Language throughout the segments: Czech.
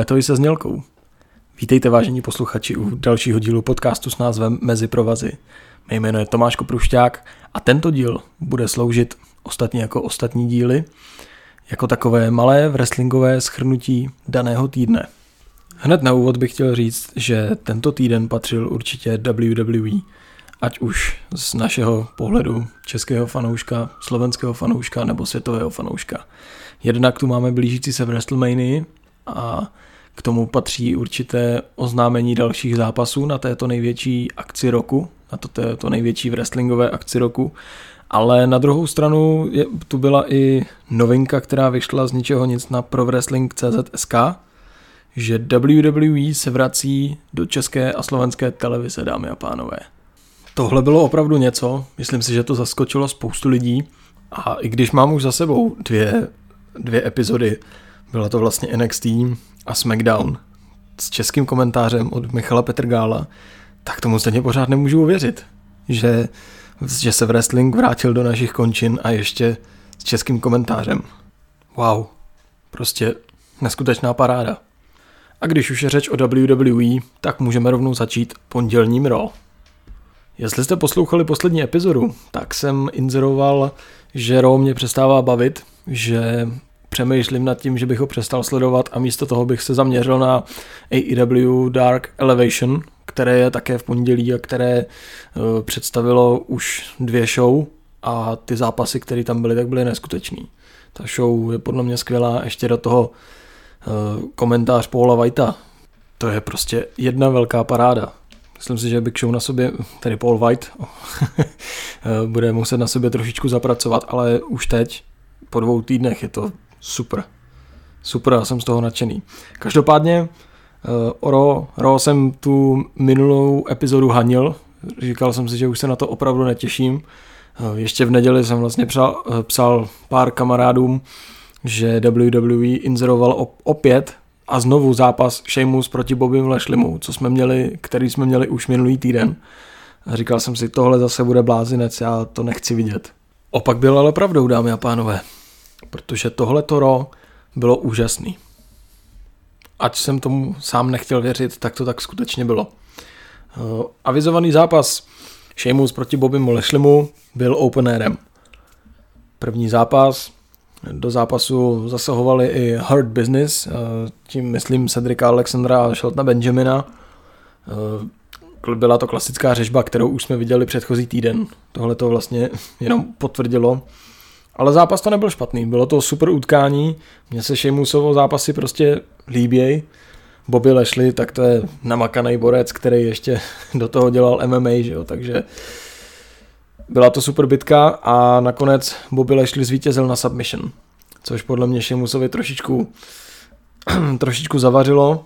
máme to i se znělkou. Vítejte vážení posluchači u dalšího dílu podcastu s názvem Mezi provazy. Mé jméno je Tomáš Koprušťák a tento díl bude sloužit ostatně jako ostatní díly, jako takové malé wrestlingové schrnutí daného týdne. Hned na úvod bych chtěl říct, že tento týden patřil určitě WWE, ať už z našeho pohledu českého fanouška, slovenského fanouška nebo světového fanouška. Jednak tu máme blížící se WrestleMania a k tomu patří určité oznámení dalších zápasů na této největší akci roku, na to této největší wrestlingové akci roku. Ale na druhou stranu je, tu byla i novinka, která vyšla z ničeho nic na ProWrestling.cz.sk, že WWE se vrací do české a slovenské televize, dámy a pánové. Tohle bylo opravdu něco, myslím si, že to zaskočilo spoustu lidí a i když mám už za sebou dvě, dvě epizody, byla to vlastně NXT a SmackDown s českým komentářem od Michala Petrgála, tak tomu stejně pořád nemůžu uvěřit, že, že se wrestling vrátil do našich končin a ještě s českým komentářem. Wow, prostě neskutečná paráda. A když už je řeč o WWE, tak můžeme rovnou začít pondělním Raw. Jestli jste poslouchali poslední epizodu, tak jsem inzeroval, že Raw mě přestává bavit, že přemýšlím nad tím, že bych ho přestal sledovat a místo toho bych se zaměřil na AEW Dark Elevation, které je také v pondělí a které eh, představilo už dvě show a ty zápasy, které tam byly, tak byly neskutečný. Ta show je podle mě skvělá, ještě do toho eh, komentář Paula Whitea. To je prostě jedna velká paráda. Myslím si, že Big Show na sobě, tedy Paul White, eh, bude muset na sobě trošičku zapracovat, ale už teď, po dvou týdnech, je to super. Super, já jsem z toho nadšený. Každopádně uh, Oro, Ro jsem tu minulou epizodu hanil, říkal jsem si, že už se na to opravdu netěším. Uh, ještě v neděli jsem vlastně psal, uh, psal pár kamarádům, že WWE inzeroval opět a znovu zápas Sheamus proti Bobby Lashleymu, co jsme měli, který jsme měli už minulý týden. A říkal jsem si, tohle zase bude blázinec, já to nechci vidět. Opak byl ale pravdou, dámy a pánové protože tohle Ro bylo úžasný. Ať jsem tomu sám nechtěl věřit, tak to tak skutečně bylo. Uh, avizovaný zápas Sheamus proti Bobby Lashleymu byl open airem. První zápas, do zápasu zasahovali i Hurt Business, uh, tím myslím Cedrika Alexandra a Sheltona Benjamina. Uh, byla to klasická řežba, kterou už jsme viděli předchozí týden. Tohle to vlastně jenom potvrdilo, ale zápas to nebyl špatný, bylo to super utkání, mně se Sheamusovo zápasy prostě líběj. Bobby Lashley, tak to je namakaný borec, který ještě do toho dělal MMA, že jo, takže byla to super bitka a nakonec Bobby Lashley zvítězil na submission, což podle mě Sheamusovi trošičku, trošičku zavařilo.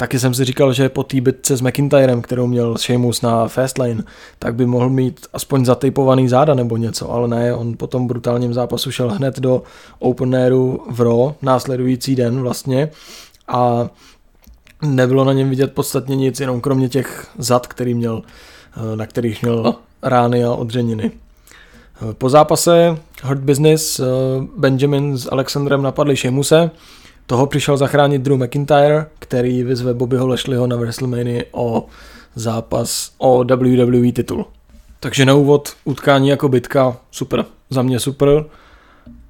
Taky jsem si říkal, že po té bitce s McIntyrem, kterou měl Sheamus na Fastlane, tak by mohl mít aspoň zatejpovaný záda nebo něco, ale ne, on po tom brutálním zápasu šel hned do Open Airu v Raw, následující den vlastně a nebylo na něm vidět podstatně nic, jenom kromě těch zad, který měl, eh, na kterých měl rány a odřeniny. Eh, po zápase Hurt Business eh, Benjamin s Alexandrem napadli Sheamuse, toho přišel zachránit Drew McIntyre, který vyzve Bobbyho Lashleyho na WrestleMania o zápas o WWE titul. Takže na úvod utkání jako bitka, super, za mě super.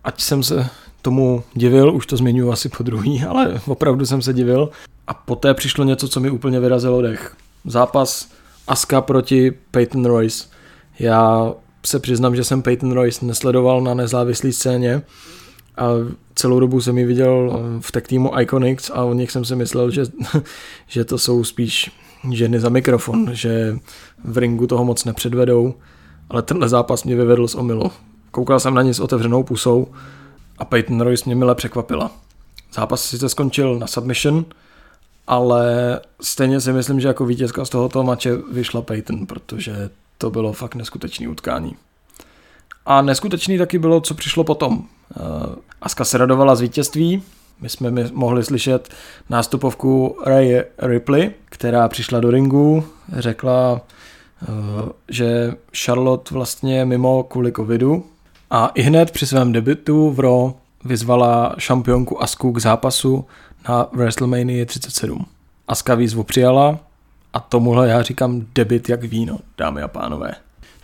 Ať jsem se tomu divil, už to zmiňuji asi po druhý, ale opravdu jsem se divil. A poté přišlo něco, co mi úplně vyrazilo dech. Zápas Aska proti Peyton Royce. Já se přiznám, že jsem Peyton Royce nesledoval na nezávislé scéně, a celou dobu jsem ji viděl eh, v tech týmu Iconics a o nich jsem si myslel, že, že to jsou spíš ženy za mikrofon, že v ringu toho moc nepředvedou, ale tenhle zápas mě vyvedl z omylu. Koukal jsem na ně s otevřenou pusou a Peyton Royce mě mile překvapila. Zápas sice skončil na submission, ale stejně si myslím, že jako vítězka z tohoto mače vyšla Peyton, protože to bylo fakt neskutečný utkání. A neskutečný taky bylo, co přišlo potom. Eh, Aska se radovala z vítězství, my jsme mohli slyšet nástupovku Ray Ripley, která přišla do ringu, řekla, eh, že Charlotte vlastně mimo kvůli covidu a i hned při svém debutu v Raw vyzvala šampionku Asku k zápasu na WrestleMania 37. Aska výzvu přijala a tomuhle já říkám debit jak víno, dámy a pánové.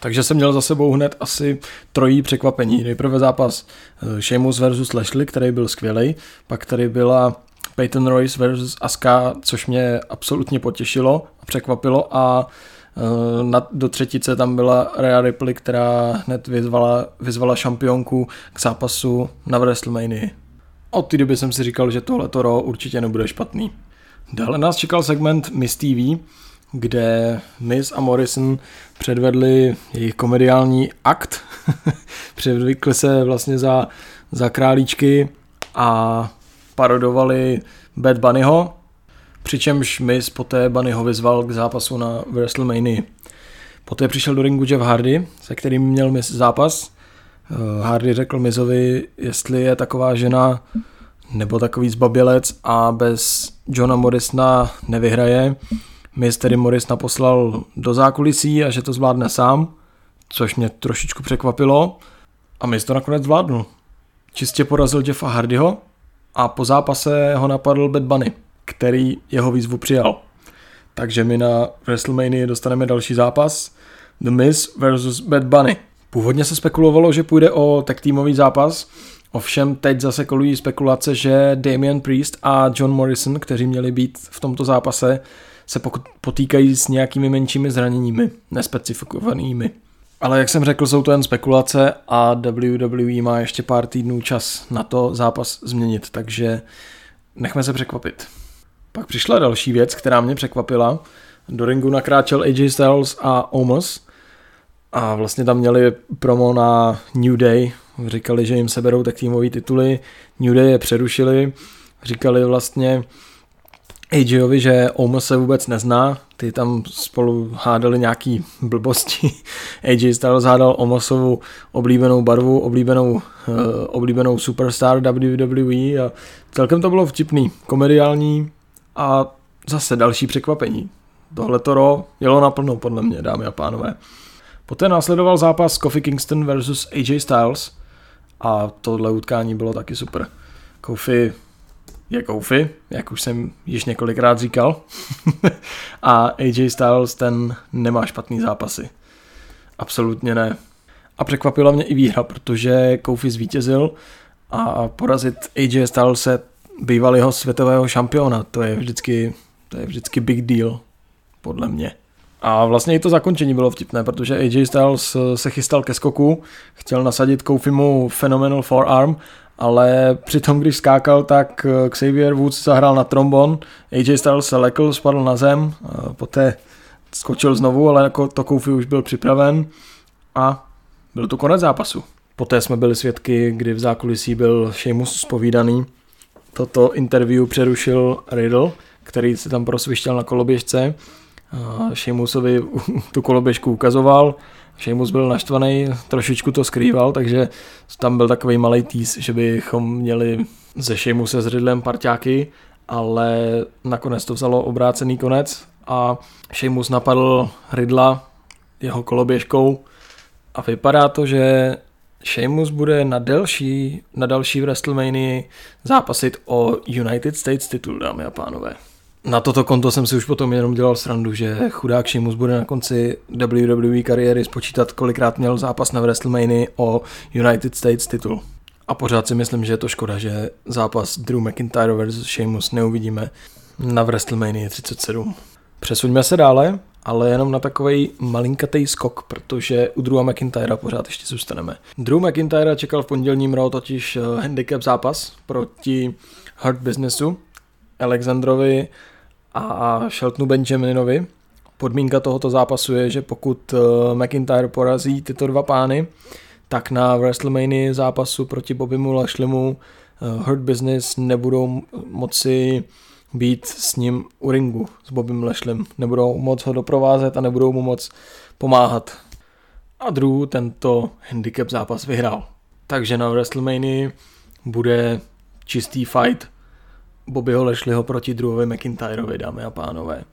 Takže jsem měl za sebou hned asi trojí překvapení. Nejprve zápas eh, Sheamus versus Lashley, který byl skvělý, pak tady byla Peyton Royce versus Aska, což mě absolutně potěšilo a překvapilo a eh, na, do třetice tam byla Rhea Ripley, která hned vyzvala, vyzvala šampionku k zápasu na WrestleMania. Od té doby jsem si říkal, že tohle Raw určitě nebude špatný. Dále nás čekal segment Miss TV, kde Miss a Morrison předvedli jejich komediální akt. Předvykli se vlastně za, za králíčky a parodovali Bad Bunnyho, přičemž Miss poté Bunnyho vyzval k zápasu na WrestleMania. Poté přišel do ringu Jeff Hardy, se kterým měl Miss zápas. Eh, Hardy řekl Mizovi, jestli je taková žena nebo takový zbabělec a bez Johna Morrisona nevyhraje. Miz tedy Morris naposlal do zákulisí a že to zvládne sám, což mě trošičku překvapilo. A Miz to nakonec zvládnul. Čistě porazil Jeffa Hardyho a po zápase ho napadl Bad Bunny, který jeho výzvu přijal. Takže my na WrestleMania dostaneme další zápas The Miz versus Bad Bunny. Původně se spekulovalo, že půjde o tag týmový zápas, ovšem teď zase kolují spekulace, že Damian Priest a John Morrison, kteří měli být v tomto zápase, se potýkají s nějakými menšími zraněními, nespecifikovanými. Ale jak jsem řekl, jsou to jen spekulace a WWE má ještě pár týdnů čas na to zápas změnit, takže nechme se překvapit. Pak přišla další věc, která mě překvapila. Do ringu nakráčel AJ Styles a Omos a vlastně tam měli promo na New Day. Říkali, že jim seberou tak týmové tituly. New Day je přerušili. Říkali vlastně, AJovi, že Omos se vůbec nezná, ty tam spolu hádali nějaký blbosti. AJ Styles hádal Omosovu oblíbenou barvu, oblíbenou, uh, oblíbenou superstar WWE a celkem to bylo vtipný, komediální a zase další překvapení. Tohle to jelo naplno podle mě, dámy a pánové. Poté následoval zápas Kofi Kingston versus AJ Styles a tohle utkání bylo taky super. Kofi je Kofi, jak už jsem již několikrát říkal. a AJ Styles ten nemá špatný zápasy. Absolutně ne. A překvapila mě i výhra, protože Kofi zvítězil a porazit AJ se bývalého světového šampiona, to je vždycky, to je vždycky big deal, podle mě. A vlastně i to zakončení bylo vtipné, protože AJ Styles se chystal ke skoku, chtěl nasadit Kofimu Phenomenal Forearm ale přitom, když skákal, tak eh, Xavier Woods zahrál na trombon, AJ Styles se lekl, spadl na zem, poté skočil znovu, ale jako to Kofi už byl připraven a byl to konec zápasu. Poté jsme byli svědky, kdy v zákulisí byl Sheamus spovídaný. Toto interview přerušil Riddle, který se tam prosvištěl na koloběžce. Sheamusovi tu koloběžku ukazoval, Sheamus byl naštvaný, trošičku to skrýval, takže tam byl takový malý týs, že bychom měli ze Sheamuse s Riddlem parťáky, ale nakonec to vzalo obrácený konec a Sheamus napadl Riddla jeho koloběžkou a vypadá to, že Sheamus bude na další, na další WrestleMania zápasit o United States titul, dámy a pánové. Na toto konto jsem si už potom jenom dělal srandu, že chudák Sheamus bude na konci WWE kariéry spočítat, kolikrát měl zápas na WrestleMania o United States titul. A pořád si myslím, že je to škoda, že zápas Drew McIntyre versus Sheamus neuvidíme na WrestleMania 37. Přesuňme se dále, ale jenom na takový malinkatý skok, protože u Drewa McIntyra pořád ještě zůstaneme. Drew McIntyre čekal v pondělním Raw totiž eh, handicap zápas proti Hurt Businessu, Alexandrovi a Sheltonu Benjaminovi. Podmínka tohoto zápasu je, že pokud eh, McIntyre porazí tyto dva pány, tak na WrestleMania zápasu proti Bobbymu Lashleymu eh, Hurt Business nebudou moci být s ním u ringu s Bobem Lashlem. Nebudou moc ho doprovázet a nebudou mu moc pomáhat. A Drew tento handicap zápas vyhrál. Takže na WrestleMania bude čistý fight Bobbyho Lešliho proti Drewovi McIntyrovi, dámy a pánové.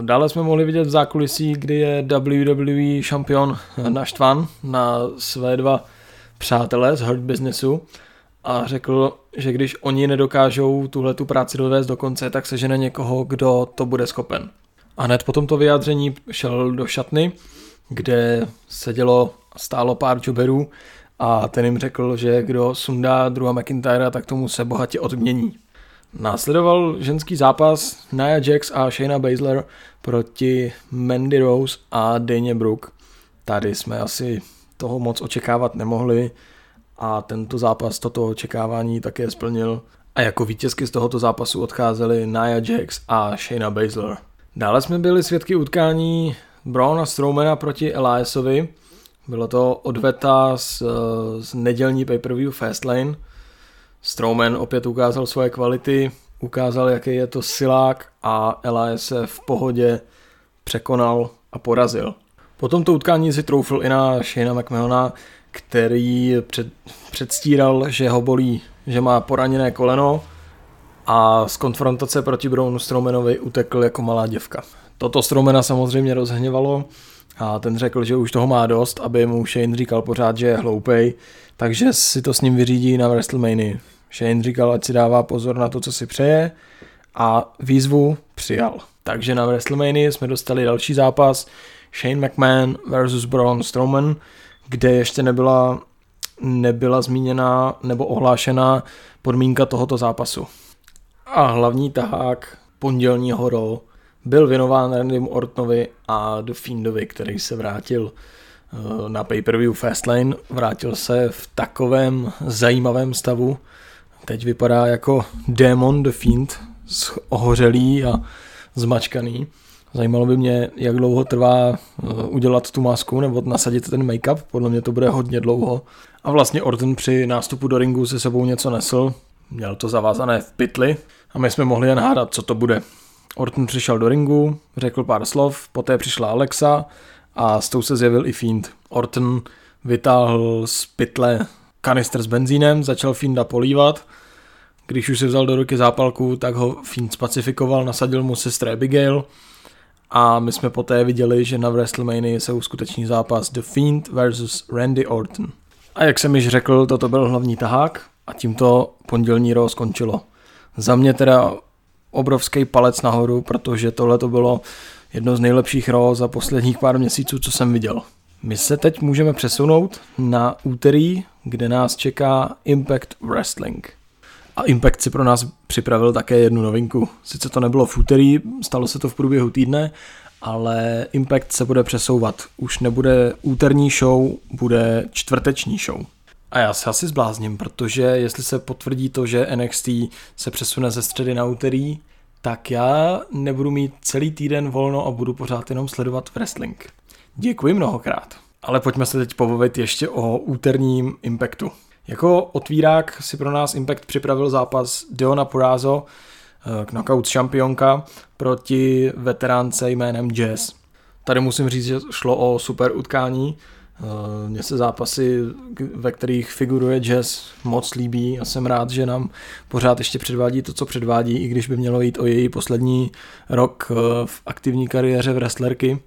Dále jsme mohli vidět v zákulisí, kdy je WWE šampion naštvan na své dva přátelé z Hurt Businessu a řekl, že když oni nedokážou tuhle tu práci dovést do konce, tak se žene někoho, kdo to bude schopen. A hned po tomto vyjádření šel do šatny, kde sedělo stálo pár joberů a ten jim řekl, že kdo sundá druha McIntyra, tak tomu se bohatě odmění. Následoval ženský zápas Nia Jax a Shayna Baszler proti Mandy Rose a Dane Brooke. Tady jsme asi toho moc očekávat nemohli a tento zápas toto očekávání také splnil. A jako vítězky z tohoto zápasu odcházely Nia Jax a Shayna Baszler. Dále jsme byli svědky utkání Browna Strowmana proti Eliasovi. Bylo to odveta z, z nedělní pay-per-view Fastlane. Strowman opět ukázal svoje kvality, ukázal, jaký je to silák a Elias se v pohodě překonal a porazil. Po tomto utkání si troufl i na Shayna McMahona, který před, předstíral, že ho bolí, že má poraněné koleno a z konfrontace proti Brownu Strowmanovi utekl jako malá děvka. Toto Strowmana samozřejmě rozhněvalo a ten řekl, že už toho má dost, aby mu Shane říkal pořád, že je hloupej, takže si to s ním vyřídí na WrestleMania. Shane říkal, ať si dává pozor na to, co si přeje a výzvu přijal. Takže na WrestleMania jsme dostali další zápas Shane McMahon versus Braun Strowman, kde ještě nebyla, nebyla zmíněna nebo ohlášena podmínka tohoto zápasu. A hlavní tahák pondělního Raw byl věnován Randym Ortonovi a The Fiendovi, který se vrátil eh, na pay-per-view Fastlane. Vrátil se v takovém zajímavém stavu. Teď vypadá jako Demon The Fiend, ohořelý a zmačkaný. Zajímalo by mě, jak dlouho trvá eh, udělat tu masku nebo nasadit ten make-up. Podle mě to bude hodně dlouho. A vlastně Orton při nástupu do ringu se sebou něco nesl. Měl to zavázané v pytli a my jsme mohli jen hádat, co to bude. Orton přišel do ringu, řekl pár slov, poté přišla Alexa a s tou se zjevil i Fiend. Orton vytáhl z pytle kanister s benzínem, začal Fienda polívat. Když už si vzal do ruky zápalku, tak ho Fiend spacifikoval, nasadil mu sestry Abigail a my jsme poté viděli, že na WrestleMania se uskuteční zápas The Fiend versus Randy Orton. A jak jsem již řekl, toto byl hlavní tahák a tímto pondělní Raw skončilo. Za mě teda obrovský palec nahoru, protože tohle to bylo jedno z nejlepších Raw za posledních pár měsíců, co jsem viděl. My se teď můžeme přesunout na úterý, kde nás čeká Impact Wrestling. A Impact si pro nás připravil také jednu novinku. Sice to nebylo v úterý, stalo se to v průběhu týdne, ale Impact se bude přesouvat. Už nebude úterní show, bude čtvrteční show. A já se asi zblázním, protože jestli se potvrdí to, že NXT se přesune ze středy na úterý, tak já nebudu mít celý týden volno a budu pořád jenom sledovat wrestling. Děkuji mnohokrát. Ale pojďme se teď pobavit ještě o úterním Impactu. Jako otvírák si pro nás Impact připravil zápas Deona Purazo, eh, knockout šampionka, proti veteránce jménem Jazz. Tady musím říct, že šlo o super utkání. Eh, mně se zápasy, ve kterých figuruje Jazz, moc líbí a jsem rád, že nám pořád ještě předvádí to, co předvádí, i když by mělo jít o její poslední rok eh, v aktivní kariéře v wrestlerky.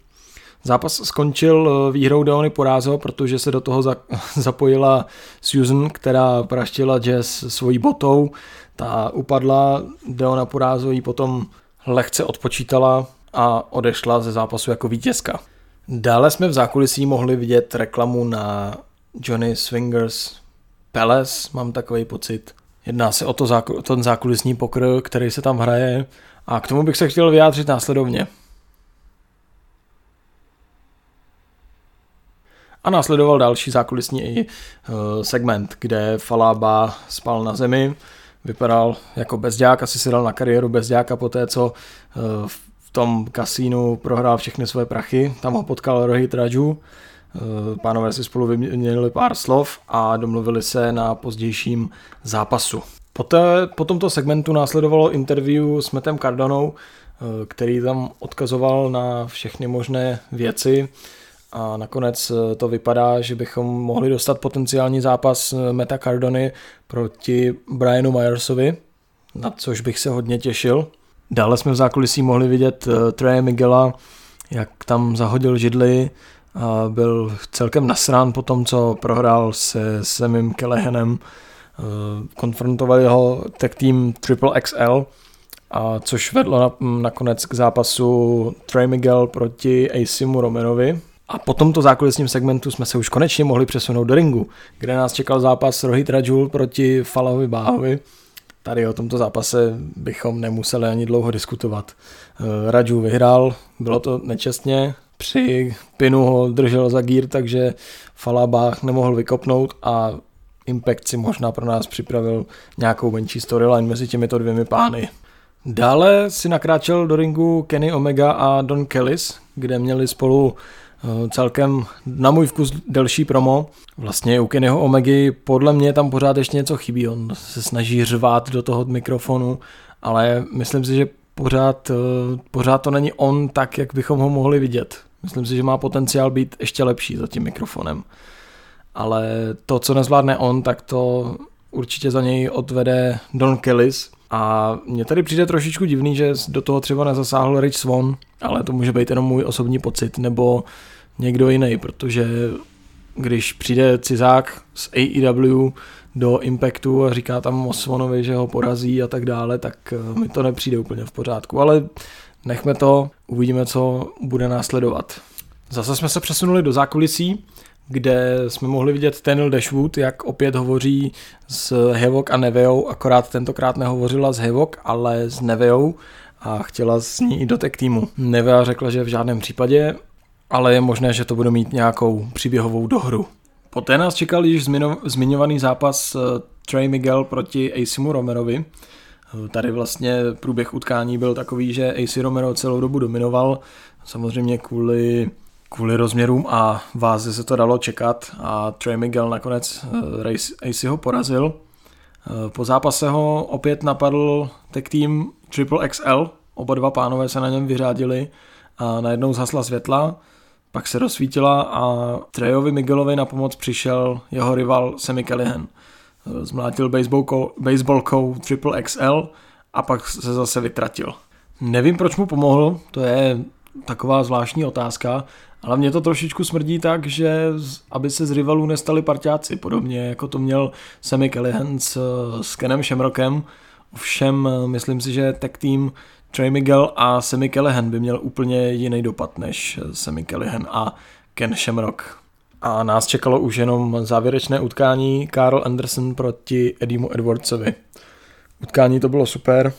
Zápas skončil eh, výhrou Deony Porázo, protože se do toho zapojila Susan, která praštila Jazz svojí botou. Ta upadla, Deona Porázo ji potom lehce odpočítala a odešla ze zápasu jako vítězka. Dále jsme v zákulisí mohli vidět reklamu na Johnny Swingers Palace, mám takový pocit. Jedná se o to, ten zákulisní pokr, který se tam hraje a k tomu bych se chtěl vyjádřit následovně. A následoval další zákulisní uh, segment, kde Falaba spal na zemi, vypadal jako bezďák, asi si dal na kariéru bezďáka po té, co uh, v tom kasínu prohrál všechny své prachy, tam ho potkal Rohit Raju, uh, pánové si spolu vyměnili pár slov a domluvili se na pozdějším zápasu. Poté, po tomto segmentu následovalo interview s Metem Cardonou, který tam odkazoval na všechny možné věci, a nakonec eh, to vypadá, že bychom mohli dostat potenciální zápas eh, Meta Cardony proti Brianu Myersovi, na což bych se hodně těšil. Dále jsme v zákulisí mohli vidět uh, Trey Miguela, jak tam zahodil židli a byl celkem nasrán po tom, co prohrál se Semim Kelehenem konfrontovali ho tag team Triple XL, a což vedlo na, nakonec k zápasu Trey Miguel proti Asimu Romanovi. A po tomto zákulisním segmentu jsme se už konečně mohli přesunout do ringu, kde nás čekal zápas Rohit Rajul proti Falahovi Báhovi. Tady o tomto zápase bychom nemuseli ani dlouho diskutovat. Eh, Raju vyhrál, bylo to nečestně, při pinu ho držel za gír, takže Falabách nemohl vykopnout a Impact si možná pro nás připravil nějakou menší storyline mezi těmito dvěmi pány. Dále si nakráčel do ringu Kenny Omega a Don Kellis, kde měli spolu celkem na můj vkus delší promo. Vlastně u Kennyho Omegy podle mě tam pořád ještě něco chybí, on se snaží řvát do toho mikrofonu, ale myslím si, že pořád, eh, pořád to není on tak, jak bychom ho mohli vidět. Myslím si, že má potenciál být ještě lepší za tím mikrofonem. Ale to, co nezvládne on, tak to určitě za něj odvede Don Kellis, a mně tady přijde trošičku divný, že do toho třeba nezasáhl Rich Swan, ale to může být jenom můj osobní pocit, nebo někdo jiný, protože když přijde cizák z AEW do Impactu a říká tam o Swanovi, že ho porazí a tak dále, tak eh, mi to nepřijde úplně v pořádku, ale nechme to, uvidíme, co bude následovat. Zase jsme se přesunuli do zákulisí, kde jsme mohli vidět Tenil Dashwood, jak opět hovoří s Hevok a Neveou, akorát tentokrát nehovořila s Hevok, ale s Neveou a chtěla s ní i do tech týmu. Nevea řekla, že v žádném případě, ale je možné, že to bude mít nějakou příběhovou dohru. Poté nás čekal již zmiňovaný zápas eh, Trey Miguel proti Asimu Romerovi. Eh, tady vlastně průběh utkání byl takový, že AC Romero celou dobu dominoval, samozřejmě kvůli kvůli rozměrům a váze se to dalo čekat a Trey Miguel nakonec uh, AC ho porazil. Uh, po zápase ho opět napadl tech team Triple XL, oba dva pánové se na něm vyřádili a najednou zhasla světla, pak se rozsvítila a Trejovi Miguelovi na pomoc přišel jeho rival Sammy Callihan. Uh, zmlátil baseballkou, baseballkou Triple XL a pak se zase vytratil. Nevím, proč mu pomohl, to je taková zvláštní otázka, ale mě to trošičku smrdí tak, že aby se z rivalů nestali parťáci, podobně jako to měl Sammy Callahan s, s Kenem Shamrockem. Ovšem, myslím si, že tag team Trey Miguel a Sammy Callahan by měl úplně jiný dopad než Sammy Callahan a Ken Shamrock. A nás čekalo už jenom závěrečné utkání Carl Anderson proti Edimu Edwardsovi. Utkání to bylo super.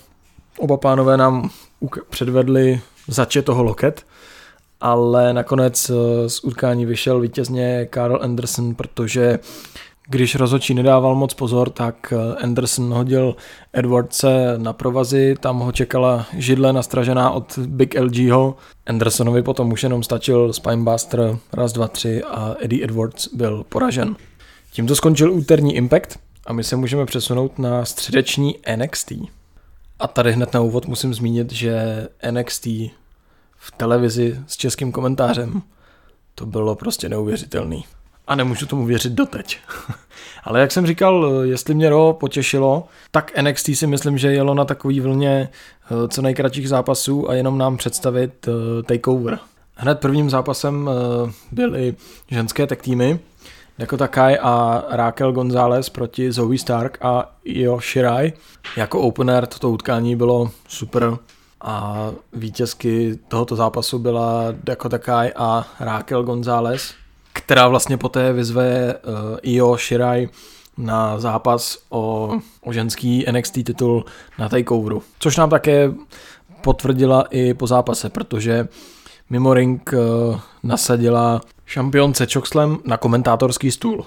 Oba pánové nám předvedli zače toho loket ale nakonec eh, z utkání vyšel vítězně Karl Anderson, protože když rozhodčí nedával moc pozor, tak eh, Anderson hodil Edwardse na provazy, tam ho čekala židle nastražená od Big LGho. Andersonovi potom už jenom stačil Spinebuster raz, dva, tři a Eddie Edwards byl poražen. Tímto skončil úterní Impact a my se můžeme přesunout na středeční NXT. A tady hned na úvod musím zmínit, že NXT v televizi s českým komentářem. To bylo prostě neuvěřitelný. A nemůžu tomu věřit doteď. Ale jak jsem říkal, jestli mě Ro potěšilo, tak NXT si myslím, že jelo na takový vlně eh, co nejkratších zápasů a jenom nám představit eh, takeover. Hned prvním zápasem eh, byly ženské tech týmy, Dakota Kai a Raquel González proti Zoe Stark a Io Shirai. Jako opener toto utkání bylo super a vítězky tohoto zápasu byla Dakota Kai a Raquel González, která vlastně poté vyzve uh, Io Shirai na zápas o, o ženský NXT titul na takeoveru. Což nám také potvrdila i po zápase, protože mimo ring uh, nasadila šampionce Choxlem na komentátorský stůl.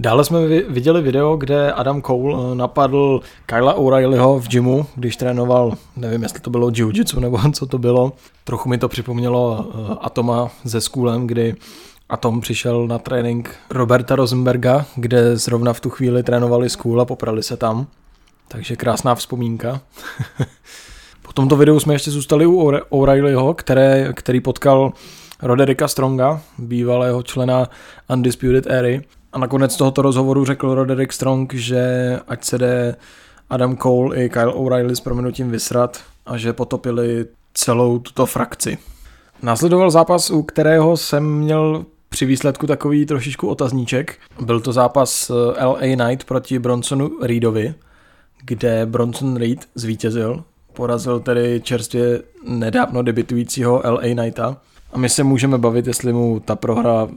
Dále jsme viděli video, kde Adam Cole eh, napadl Kyla O'Reillyho v gymu, když trénoval, nevím, jestli to bylo jiu-jitsu nebo co to bylo. Trochu mi to připomnělo eh, Atoma ze Schoolem, kdy Atom přišel na trénink Roberta Rosenberga, kde zrovna v tu chvíli trénovali School a poprali se tam. Takže krásná vzpomínka. po tomto videu jsme ještě zůstali u O'Reillyho, které, který potkal Roderika Stronga, bývalého člena Undisputed Era, a nakonec tohoto rozhovoru řekl Roderick Strong, že ať se jde Adam Cole i Kyle O'Reilly s proměnutím vysrat a že potopili celou tuto frakci. Následoval zápas, u kterého jsem měl při výsledku takový trošičku otazníček. Byl to zápas eh, LA Knight proti Bronsonu Reedovi, kde Bronson Reed zvítězil. Porazil tedy čerstvě nedávno debitujícího LA Knighta. A my se můžeme bavit, jestli mu ta prohra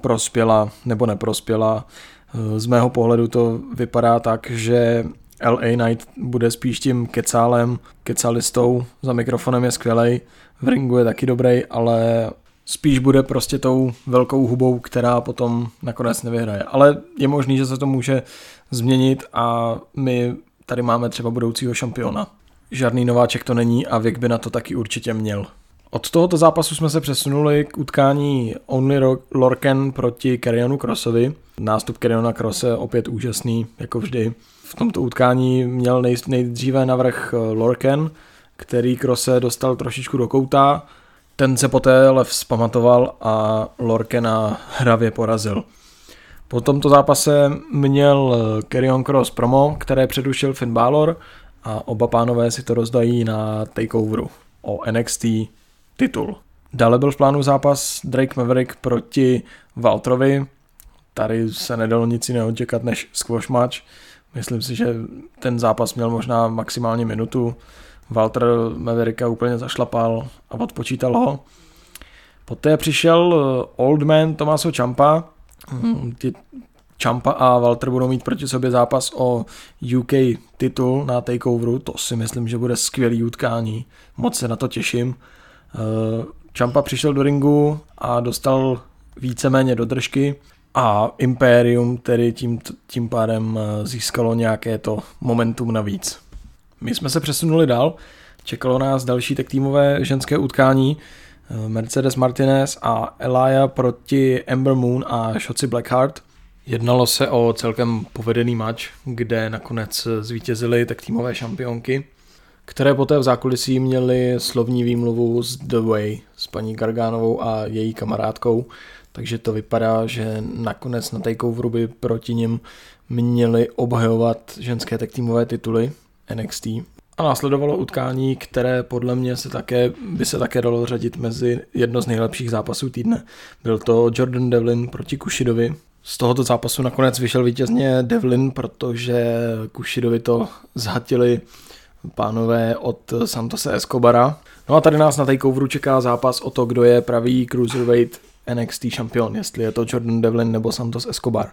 prospěla nebo neprospěla. Eh, z mého pohledu to vypadá tak, že LA Knight bude spíš tím kecálem, kecalistou, za mikrofonem je skvělej, v ringu je taky dobrý, ale spíš bude prostě tou velkou hubou, která potom nakonec nevyhraje. Ale je možný, že se to může změnit a my tady máme třeba budoucího šampiona. Žádný nováček to není a věk by na to taky určitě měl. Od tohoto zápasu jsme se přesunuli k utkání Only Lorken proti Kerionu Crossovi. Nástup Keriona Crosse opět úžasný, jako vždy. V tomto utkání měl nej, nejdříve navrh eh, Lorken, který Crosse dostal trošičku do kouta. Ten se poté ale vzpamatoval a Lorkena hravě porazil. Po tomto zápase měl eh, Kerion Cross promo, které předušil Finn Balor a oba pánové si to rozdají na takeoveru o NXT titul. Dále byl v plánu zápas Drake Maverick proti Valtrovi. Tady se nedalo nic jiného čekat než squash match. Myslím si, že ten zápas měl možná maximálně minutu. Walter Mavericka úplně zašlapal a odpočítal ho. Poté přišel eh, Old Man Tomaso Champa. Hmm. Ty Champa a Walter budou mít proti sobě zápas o UK titul na takeoveru. To si myslím, že bude skvělý utkání. Moc se na to těším. Champa eh, přišel do ringu a dostal víceméně do držky a Imperium tedy tím, tím pádem eh, získalo nějaké to momentum navíc. My jsme se přesunuli dál, čekalo nás další tak týmové ženské utkání, eh, Mercedes Martinez a Elia proti Ember Moon a Shotzi Blackheart. Jednalo se o celkem povedený match, kde nakonec zvítězili tak týmové šampionky které poté v zákulisí měly slovní výmluvu s The Way, s paní Gargánovou a její kamarádkou, takže to vypadá, že nakonec na takeoveru by proti nim měli obhajovat ženské tak týmové tituly NXT. A následovalo utkání, které podle mě se také, by se také dalo řadit mezi jedno z nejlepších zápasů týdne. Byl to Jordan Devlin proti Kushidovi. Z tohoto zápasu nakonec vyšel vítězně Devlin, protože Kushidovi to zhatili pánové od Santose Escobara. No a tady nás na takeoveru čeká zápas o to, kdo je pravý cruiserweight NXT šampion, jestli je to Jordan Devlin nebo Santos Escobar.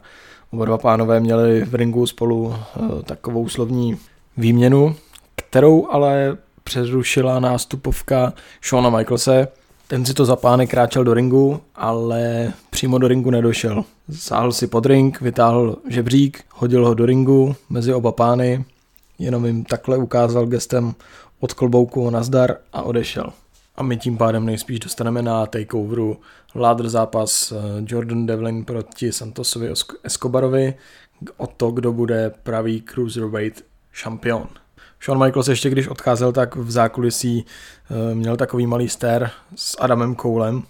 Oba dva pánové měli v ringu spolu uh, takovou slovní výměnu, kterou ale přerušila nástupovka Shona Michaelse. Ten si to za pány kráčel do ringu, ale přímo do ringu nedošel. Sáhl si pod ring, vytáhl žebřík, hodil ho do ringu mezi oba pány jenom jim takhle ukázal gestem od klobouku nazdar a odešel. A my tím pádem nejspíš dostaneme na takeoveru ládr zápas eh, Jordan Devlin proti Santosovi Escobarovi o to, kdo bude pravý cruiserweight šampion. Shawn Michaels ještě když odcházel, tak v zákulisí eh, měl takový malý stér s Adamem Coulem.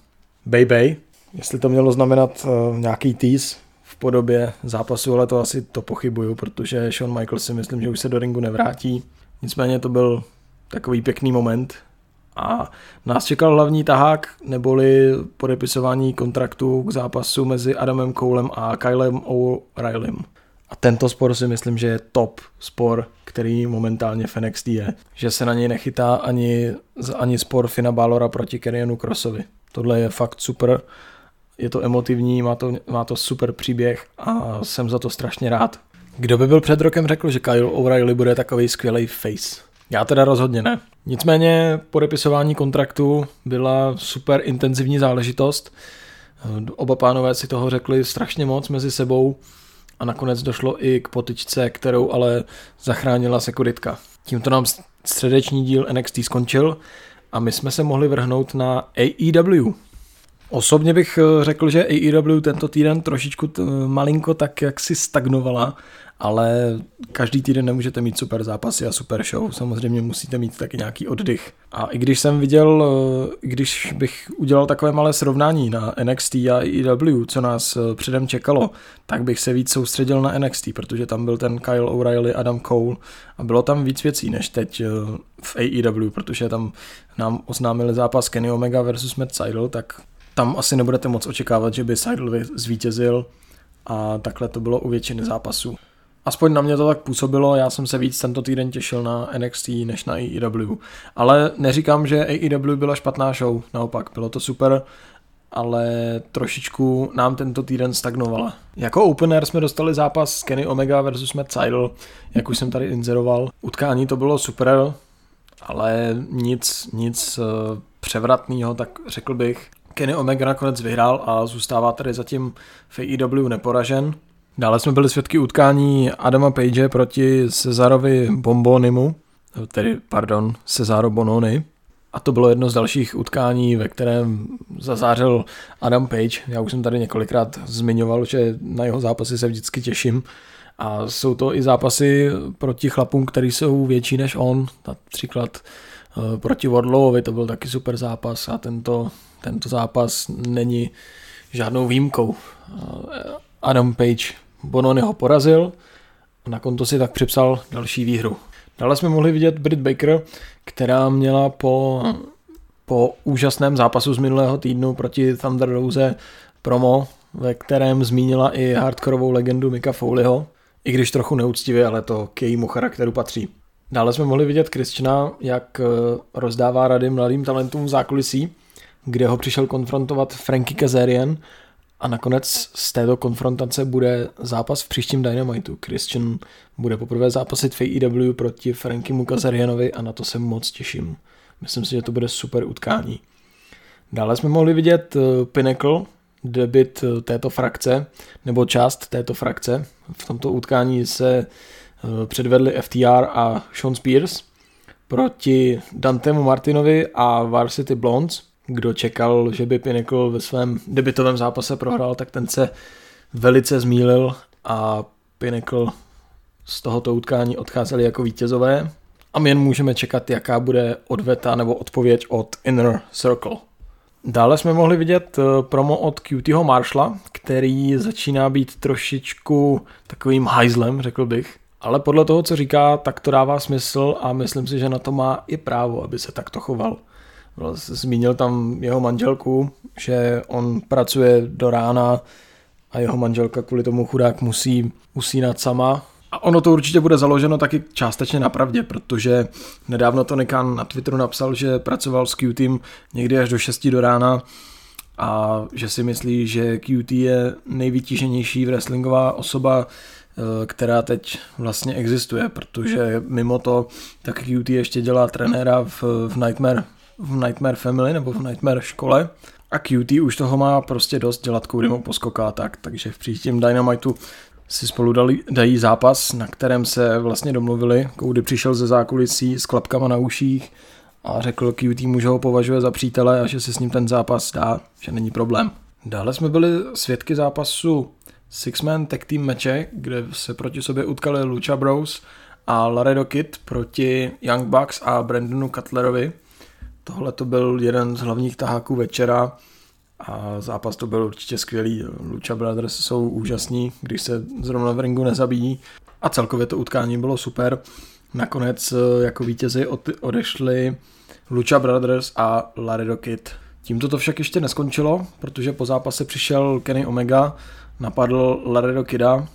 Baby, jestli to mělo znamenat eh, nějaký tease, podobě zápasu, ale to asi to pochybuju, protože Shawn Michaels si myslím, že už se do ringu nevrátí. Nicméně to byl takový pěkný moment a nás čekal hlavní tahák, neboli podepisování kontraktu k zápasu mezi Adamem Coulem a Kylem O'Reillym. A tento spor si myslím, že je top spor, který momentálně v NXT je. Že se na něj nechytá ani, ani spor Fina Balora proti Kerianu Crossovi. Tohle je fakt super je to emotivní, má to, má to super příběh a jsem za to strašně rád. Kdo by byl před rokem řekl, že Kyle O'Reilly bude takový skvělý face? Já teda rozhodně ne. Nicméně podepisování kontraktu byla super intenzivní záležitost. Oba pánové si toho řekli strašně moc mezi sebou a nakonec došlo i k potyčce, kterou ale zachránila sekuritka. Tímto nám středeční díl NXT skončil a my jsme se mohli vrhnout na AEW. Osobně bych eh, řekl, že AEW tento týden trošičku t- malinko tak jak si stagnovala, ale každý týden nemůžete mít super zápasy a super show, samozřejmě musíte mít taky nějaký oddych. A i když jsem viděl, eh, když bych udělal takové malé srovnání na NXT a AEW, co nás eh, předem čekalo, tak bych se víc soustředil na NXT, protože tam byl ten Kyle O'Reilly, Adam Cole a bylo tam víc věcí než teď v AEW, protože tam nám oznámili zápas Kenny Omega versus Matt Seidel, tak Tam asi nebudete moc očekávat, že by Seidel zvítězil a takhle to bylo u většiny zápasů. Aspoň na mě to tak působilo, já jsem se víc tento týden těšil na NXT než na AEW. Ale neříkám, že AEW byla špatná show, naopak, bylo to super, ale trošičku nám tento týden stagnovala. Jako opener jsme dostali zápas Kenny Omega versus Matt Seidel, jak už jsem tady inzeroval. Utkání to bylo super, ale nic, nic eh, převratného, tak řekl bych. Kenny Omega nakonec vyhrál a zůstává tady zatím v AEW neporažen. Dále jsme byli svědky utkání Adama Page proti Cezarovi Bombonimu, tedy, pardon, Cezaro Bononi. A to bylo jedno z dalších utkání, ve kterém zazářil Adam Page. Já už jsem tady několikrát zmiňoval, že na jeho zápasy se vždycky těším. A jsou to i zápasy proti chlapům, který jsou větší než on. Například eh, proti Wardlowovi to byl taky super zápas a tento, tento zápas není žádnou výjimkou. Adam Page Bononi ho porazil a na konto si tak připsal další výhru. Dále jsme mohli vidět Brit Baker, která měla po, po úžasném zápasu z minulého týdnu proti Thunder Rose promo, ve kterém zmínila i hardkorovou legendu Mika Foleyho, i když trochu neúctivě, ale to k jejímu charakteru patří. Dále jsme mohli vidět Christiana, jak rozdává rady mladým talentům v zákulisí, kde ho přišel konfrontovat Frankie Kazarian a nakonec z této konfrontace bude zápas v příštím Dynamitu. Christian bude poprvé zápasit v AEW proti Frankimu Kazarianovi a na to se moc těším. Myslím si, že to bude super utkání. Dále jsme mohli vidět eh, Pinnacle, debit eh, této frakce, nebo část této frakce. V tomto utkání se eh, předvedli FTR a Sean Spears proti Dantemu Martinovi a Varsity Blondes kdo čekal, že by Pinnacle ve svém debitovém zápase prohrál, tak ten se velice zmílil a Pinnacle z tohoto utkání odcházeli jako vítězové. A my jen můžeme čekat, jaká bude odveta nebo odpověď od Inner Circle. Dále jsme mohli vidět eh, promo od QTho Marshalla, který začíná být trošičku takovým hajzlem, řekl bych. Ale podle toho, co říká, tak to dává smysl a myslím si, že na to má i právo, aby se takto choval. Zmínil tam jeho manželku, že on pracuje do rána a jeho manželka kvůli tomu chudák musí usínat sama. A ono to určitě bude založeno taky částečně na pravdě, protože nedávno to Nekan na Twitteru napsal, že pracoval s QTem někdy až do 6 do rána a že si myslí, že QT je nejvytíženější wrestlingová osoba, eh, která teď vlastně existuje, protože mimo to tak QT ještě dělá trenéra v, v Nightmare v Nightmare Family nebo v Nightmare škole. A QT už toho má prostě dost dělat kvůli mu poskoká tak, takže v příštím Dynamitu si spolu dali, dají zápas, na kterém se vlastně domluvili. Koudy přišel ze zákulisí s klapkama na uších a řekl QT mu, že ho považuje za přítele a že si s ním ten zápas dá, že není problém. Dále jsme byli svědky zápasu Six-Man Tag Team meče, kde se proti sobě utkali Lucha Bros a Laredo Kid proti Young Bucks a Brandonu Cutlerovi. Tohle to byl jeden z hlavních taháků večera a zápas to byl určitě skvělý. Lucha Brothers jsou úžasní, když se zrovna v ringu nezabíjí a celkově to utkání bylo super. Nakonec eh, jako vítězi odešli Lucha Brothers a Laredo Kid. Tímto to však ještě neskončilo, protože po zápase přišel Kenny Omega, napadl Laredo Kida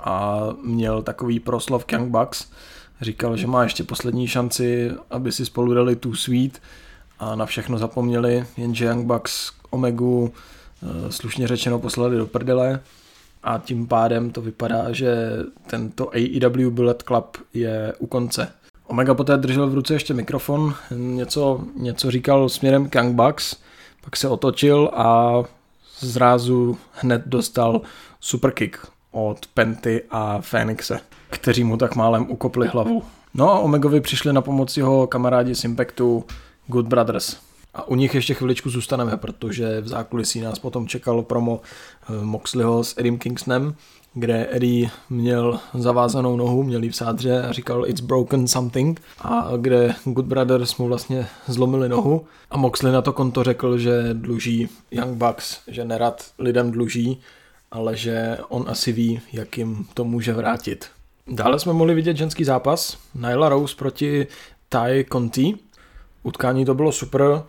a měl takový proslov Young Bucks. Říkal, že má ještě poslední šanci, aby si spolu dali tu sweet a na všechno zapomněli, jenže Young Bucks Omegu eh, slušně řečeno poslali do prdele a tím pádem to vypadá, že tento AEW Bullet Club je u konce. Omega poté držel v ruce ještě mikrofon, něco, něco říkal směrem k Young Bucks, pak se otočil a zrázu hned dostal superkick od Penty a Phoenixe, kteří mu tak málem ukopli hlavu. No a Omegovi přišli na pomoc jeho kamarádi z Impactu Good Brothers. A u nich ještě chviličku zůstaneme, protože v zákulisí nás potom čekalo promo eh, Moxleyho s Eddie Kingstonem, kde Eddie měl zavázanou nohu, měl v sádře a říkal it's broken something a kde Good Brothers mu vlastně zlomili nohu a Moxley na to konto řekl, že dluží Young Bucks, že nerad lidem dluží, ale že on asi ví, jak jim to může vrátit. Dále jsme mohli vidět ženský zápas Nyla Rose proti Ty Conti, Utkání to bylo super,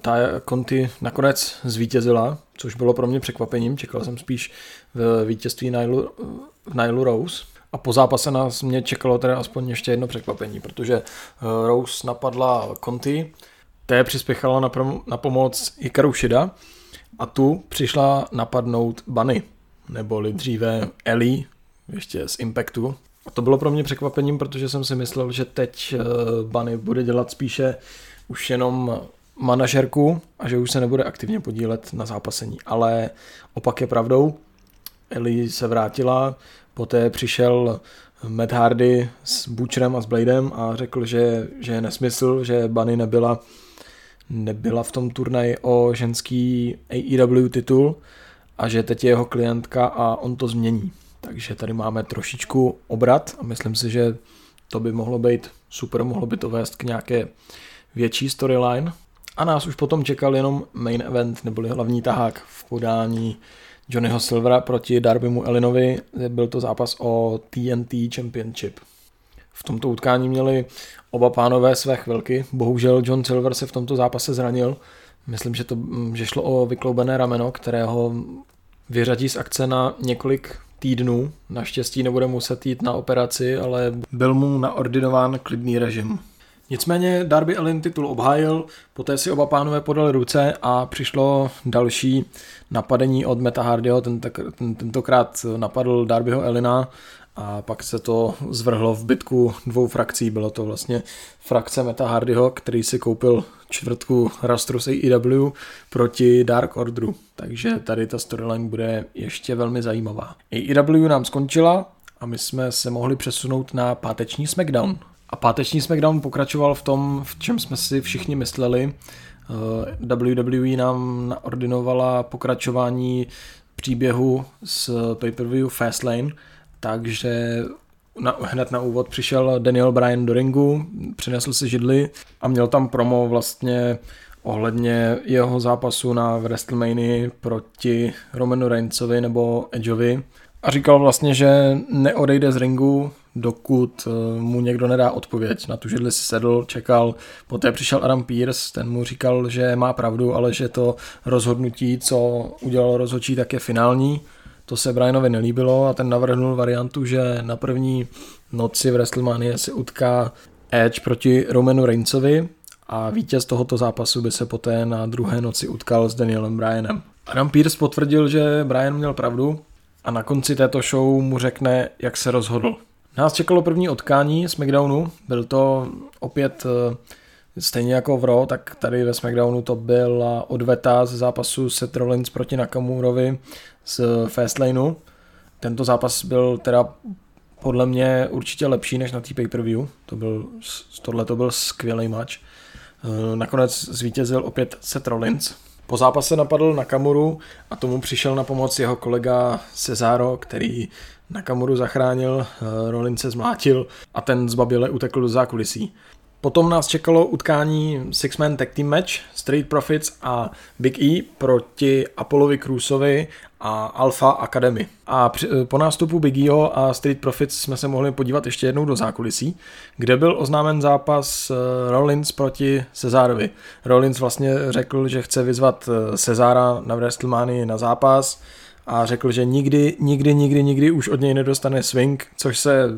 Ta Conti nakonec zvítězila, což bylo pro mě překvapením. Čekal jsem spíš v vítězství Nilu, v Nilu Rose. A po zápase nás mě čekalo teda aspoň ještě jedno překvapení, protože Rose napadla Conti, té přispěchala na, prom- na pomoc Hikaru Shida a tu přišla napadnout Bunny, neboli dříve Ellie, ještě z Impactu. To bylo pro mě překvapením, protože jsem si myslel, že teď eh, Bunny bude dělat spíše už jenom manažerku a že už se nebude aktivně podílet na zápasení. Ale opak je pravdou. Ellie se vrátila, poté přišel Matt Hardy s Butcherem a s Bladem a řekl, že, že je nesmysl, že Bunny nebyla nebyla v tom turnaji o ženský AEW titul a že teď je jeho klientka a on to změní. Takže tady máme trošičku obrat a myslím si, že to by mohlo být super, mohlo by to vést k nějaké větší storyline. A nás už potom čekal jenom main event, neboli hlavní tahák v podání Johnnyho Silvera proti Darbymu Elinovi. Byl to zápas o TNT Championship. V tomto utkání měli oba pánové své chvilky. Bohužel John Silver se v tomto zápase zranil. Myslím, že, to, že šlo o vykloubené rameno, kterého vyřadí z akce na několik týdnů. Naštěstí nebude muset jít na operaci, ale byl mu naordinován klidný režim. Nicméně Darby Allin titul obhájil, poté si oba pánové podali ruce a přišlo další napadení od Meta Hardyho, ten, ten, tentokrát napadl Darbyho Elina a pak se to zvrhlo v bitku dvou frakcí. Bylo to vlastně frakce Meta Hardyho, který si koupil čtvrtku Rastru z AEW proti Dark Orderu. Takže tady ta storyline bude ještě velmi zajímavá. AEW nám skončila a my jsme se mohli přesunout na páteční SmackDown. A páteční SmackDown pokračoval v tom, v čem jsme si všichni mysleli. Eh, WWE nám naordinovala pokračování příběhu z pay-per-view Fastlane, takže na, hned na úvod přišel Daniel Bryan do ringu, přinesl si židli a měl tam promo vlastně ohledně jeho zápasu na WrestleMania proti Romanu Reignsovi nebo Edgeovi. A říkal vlastně, že neodejde z ringu, dokud eh, mu někdo nedá odpověď. Na tu židli si sedl, čekal, poté přišel Adam Pierce, ten mu říkal, že má pravdu, ale že to rozhodnutí, co udělal rozhodčí, tak je finální to se Brianovi nelíbilo a ten navrhnul variantu, že na první noci v WrestleMania si utká Edge proti Romanu Reignsovi a vítěz tohoto zápasu by se poté na druhé noci utkal s Danielem Bryanem. Adam Pierce potvrdil, že Bryan měl pravdu a na konci této show mu řekne, jak se rozhodl. Nás čekalo první utkání SmackDownu, byl to opět eh, stejně jako v Raw, tak tady ve SmackDownu to byla odveta z zápasu Seth Rollins proti Nakamurovi z Fastlaneu. Tento zápas byl teda podle mě určitě lepší než na té pay-per-view. To byl, tohle to byl skvělý match. Eh, nakonec zvítězil opět Seth Rollins. Po zápase napadl Nakamuru a tomu přišel na pomoc jeho kolega Cesaro, který Nakamuru zachránil, eh, Rollins se zmlátil a ten zbabile utekl do zákulisí. Potom nás čekalo utkání Six-Man Tag Team Match, Street Profits a Big E proti Apollovi Cruisovi a Alpha Academy. A při, po nástupu Big Eho a Street Profits jsme se mohli podívat ještě jednou do zákulisí, kde byl oznámen zápas eh, Rollins proti Cezárovi. Rollins vlastně řekl, že chce vyzvat eh, Cezára na WrestleMania na zápas, a řekl, že nikdy, nikdy, nikdy, nikdy už od něj nedostane swing, což se,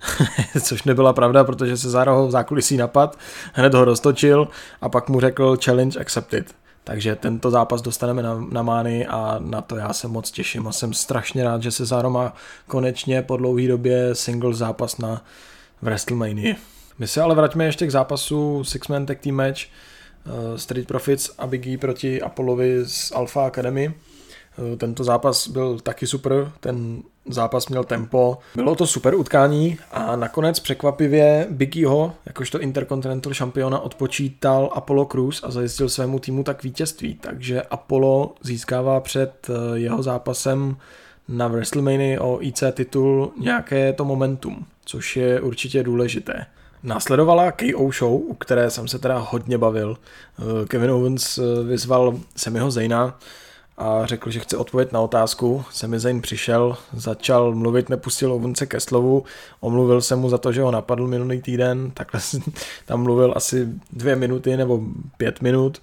což nebyla pravda, protože se zároveň v zákulisí napad, hned ho roztočil a pak mu řekl challenge accepted. Takže tento zápas dostaneme na, na Mány a na to já se moc těším a jsem strašně rád, že se Záro má konečně po dlouhé době single zápas na WrestleMania. My se ale vraťme ještě k zápasu Six Man Tag Team Match uh, Street Profits a Biggie proti Apollovi z Alpha Academy. Eh, tento zápas byl taky super, ten zápas měl tempo. Bylo to super utkání a nakonec překvapivě Biggieho, jakožto Intercontinental šampiona, odpočítal Apollo Cruz a zajistil svému týmu tak vítězství. Takže Apollo získává před eh, jeho zápasem na WrestleMania o IC titul nějaké to momentum, což je určitě důležité. Následovala KO show, u které jsem se teda hodně bavil. Eh, Kevin Owens vyzval Semiho Zayna, a řekl, že chce odpovědět na otázku. Sami Zayn přišel, začal mluvit, nepustil Ovunce ke slovu, omluvil se mu za to, že ho napadl minulý týden, takhle tam mluvil asi dvě minuty nebo pět minut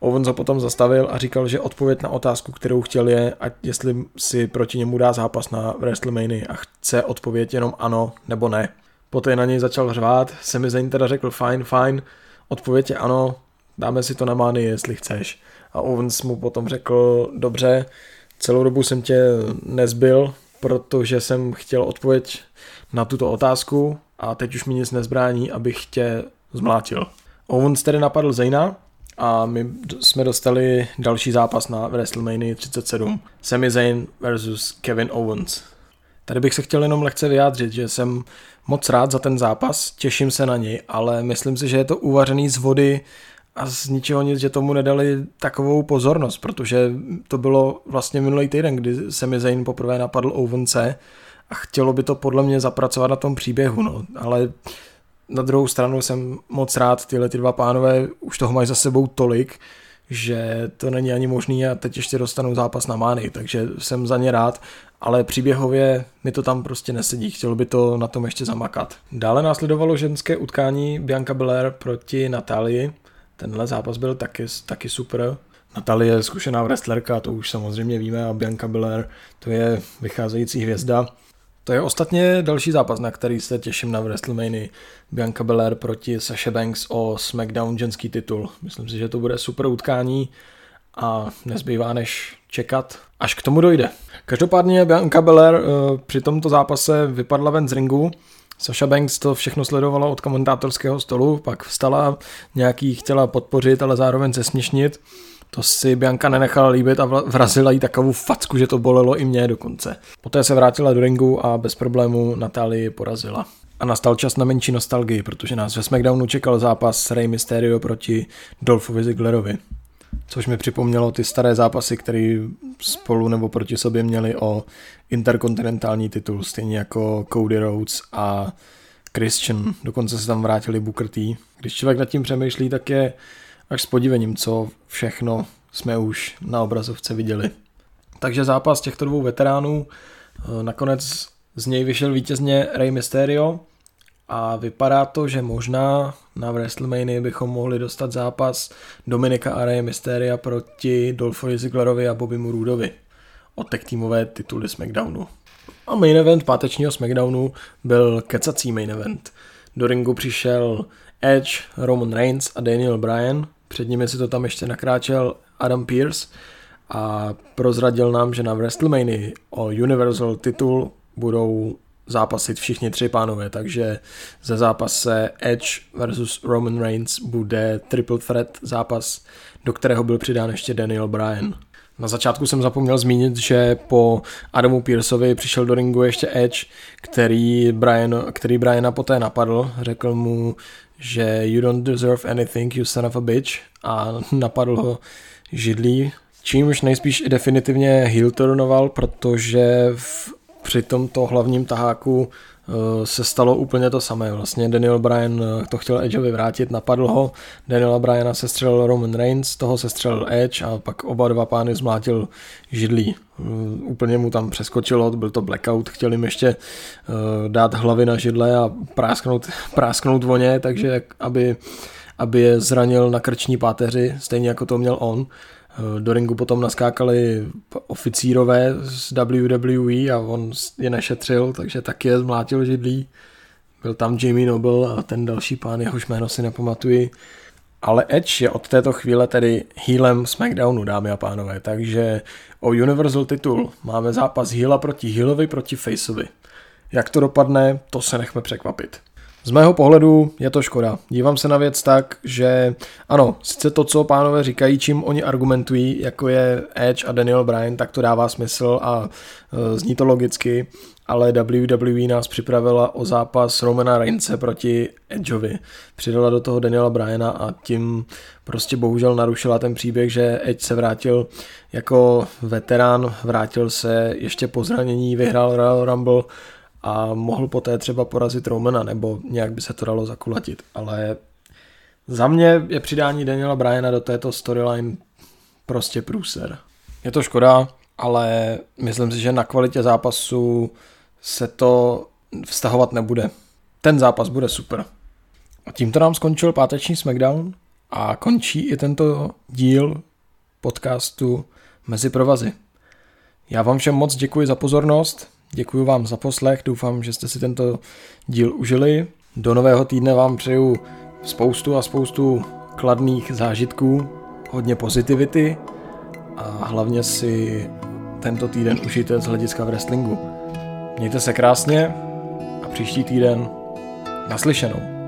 Owens ho potom zastavil a říkal, že odpověď na otázku, kterou chtěl je, ať jestli si proti němu dá zápas na WrestleMania a chce odpověď jenom ano nebo ne. Poté na něj začal řvát, Sami Zayn teda řekl fajn, fajn, odpověď je ano, dáme si to na mány, jestli chceš. A Owens mu potom řekl, dobře, celou dobu jsem tě nezbyl, protože jsem chtěl odpověď na tuto otázku a teď už mi nic nezbrání, abych tě zmlátil. Owens tedy napadl Zayna a my jsme dostali další zápas na WrestleMania 37. Sami Zayn versus Kevin Owens. Tady bych se chtěl jenom lehce vyjádřit, že jsem moc rád za ten zápas, těším se na něj, ale myslím si, že je to uvařený z vody a z ničeho nic, že tomu nedali takovou pozornost, protože to bylo vlastně minulý týden, kdy Sami Zayn poprvé napadl Owense a chtělo by to podle mě zapracovat na tom příběhu, no, ale na druhou stranu jsem moc rád, tyhle ty dva pánové už toho mají za sebou tolik, že to není ani možný a teď ještě dostanou zápas na mány, takže jsem za ně rád, ale příběhově mi to tam prostě nesedí, chtělo by to na tom ještě zamakat. Dále následovalo ženské utkání Bianca Belair proti Natálii, tenhle zápas byl taky, taky super. Natalie je zkušená wrestlerka, to už samozřejmě víme, a Bianca Belair to je vycházející hvězda. To je ostatně další zápas, na který se těším na WrestleMania. Bianca Belair proti Sasha Banks o SmackDown ženský titul. Myslím si, že to bude super utkání a nezbývá než čekat, až k tomu dojde. Každopádně Bianca Belair uh, při tomto zápase vypadla ven z ringu, Sasha Banks to všechno sledovala od komentátorského stolu, pak vstala, nějaký chtěla podpořit, ale zároveň zesměšnit. To si Bianka nenechala líbit a vrazila jí takovou facku, že to bolelo i mě dokonce. Poté se vrátila do ringu a bez problému Natálii porazila. A nastal čas na menší nostalgii, protože nás ve SmackDownu čekal zápas Rey Mysterio proti Dolphovi Zigglerovi. Což mi připomnělo ty staré zápasy, které spolu nebo proti sobě měli o interkontinentální titul, stejně jako Cody Rhodes a Christian. Dokonce se tam vrátili Booker T. Když člověk nad tím přemýšlí, tak je až s podivením, co všechno jsme už na obrazovce viděli. Takže zápas těchto dvou veteránů, nakonec z něj vyšel vítězně Rey Mysterio a vypadá to, že možná na WrestleMania bychom mohli dostat zápas Dominika a Rey Mysteria proti Dolphovi Zigglerovi a Bobby Roodovi o tech týmové tituly SmackDownu. A main event pátečního SmackDownu byl kecací main event. Do ringu přišel Edge, Roman Reigns a Daniel Bryan před nimi si to tam ještě nakráčel Adam Pearce a prozradil nám, že na WrestleMania o Universal titul budou zápasit všichni tři pánové, takže ze zápase Edge versus Roman Reigns bude triple threat zápas, do kterého byl přidán ještě Daniel Bryan. Na začátku jsem zapomněl zmínit, že po Adamu Pearsovi přišel do ringu ještě Edge, který, Brian, který Briana poté napadl. Řekl mu, že you don't deserve anything, you son of a bitch a napadl ho židlí, čímž nejspíš definitivně heel turnoval, protože v, při tomto hlavním taháku Eh, se stalo úplně to samé. Vlastně Daniel Bryan eh, to chtěl Edgeovi vrátit, napadl ho, Daniela Bryana se střelil Roman Reigns, toho se střelil Edge a pak oba dva pány zmlátil židlí. Eh, úplně mu tam přeskočilo, byl to blackout, chtěl jim ještě dát hlavy na židle a prásknout, prásknout voně, takže aby, aby je zranil na krční páteři, stejně jako to měl on. Eh, do ringu potom naskákali oficírové z WWE a on je nešetřil, takže taky je zmlátil židlí. Byl tam Jamie Noble a ten další pán, jehož jméno si nepamatuji. Ale Edge je od této chvíle tedy healem SmackDownu, dámy a pánové, takže o Universal titul máme zápas heala proti healovi proti faceovi. Jak to dopadne, to se nechme překvapit. Z mého pohledu je to škoda. Dívám se na věc tak, že ano, sice to, co pánové říkají, čím oni argumentují, jako je Edge a Daniel Bryan, tak to dává smysl a e, zní to logicky, ale WWE nás připravila o zápas Romana Reince proti Edgeovi. Přidala do toho Daniela Bryana a tím prostě bohužel narušila ten příběh, že Edge se vrátil jako veterán, vrátil se ještě po zranění, vyhrál Royal Rumble a mohl poté třeba porazit Romana, nebo nějak by se to dalo zakulatit, ale za mě je přidání Daniela Bryana do této storyline prostě průser. Je to škoda, ale myslím si, že na kvalitě zápasu se to vztahovat nebude. Ten zápas bude super. A tímto nám skončil páteční SmackDown A končí i tento díl podcastu Mezi provazy. Já vám všem moc děkuji za pozornost, děkuji vám za poslech, doufám, že jste si tento díl užili. Do nového týdne vám přeju spoustu a spoustu kladných zážitků, hodně pozitivity a hlavně si tento týden užijte z hlediska v wrestlingu. Mějte se krásně a příští týden naslyšenou.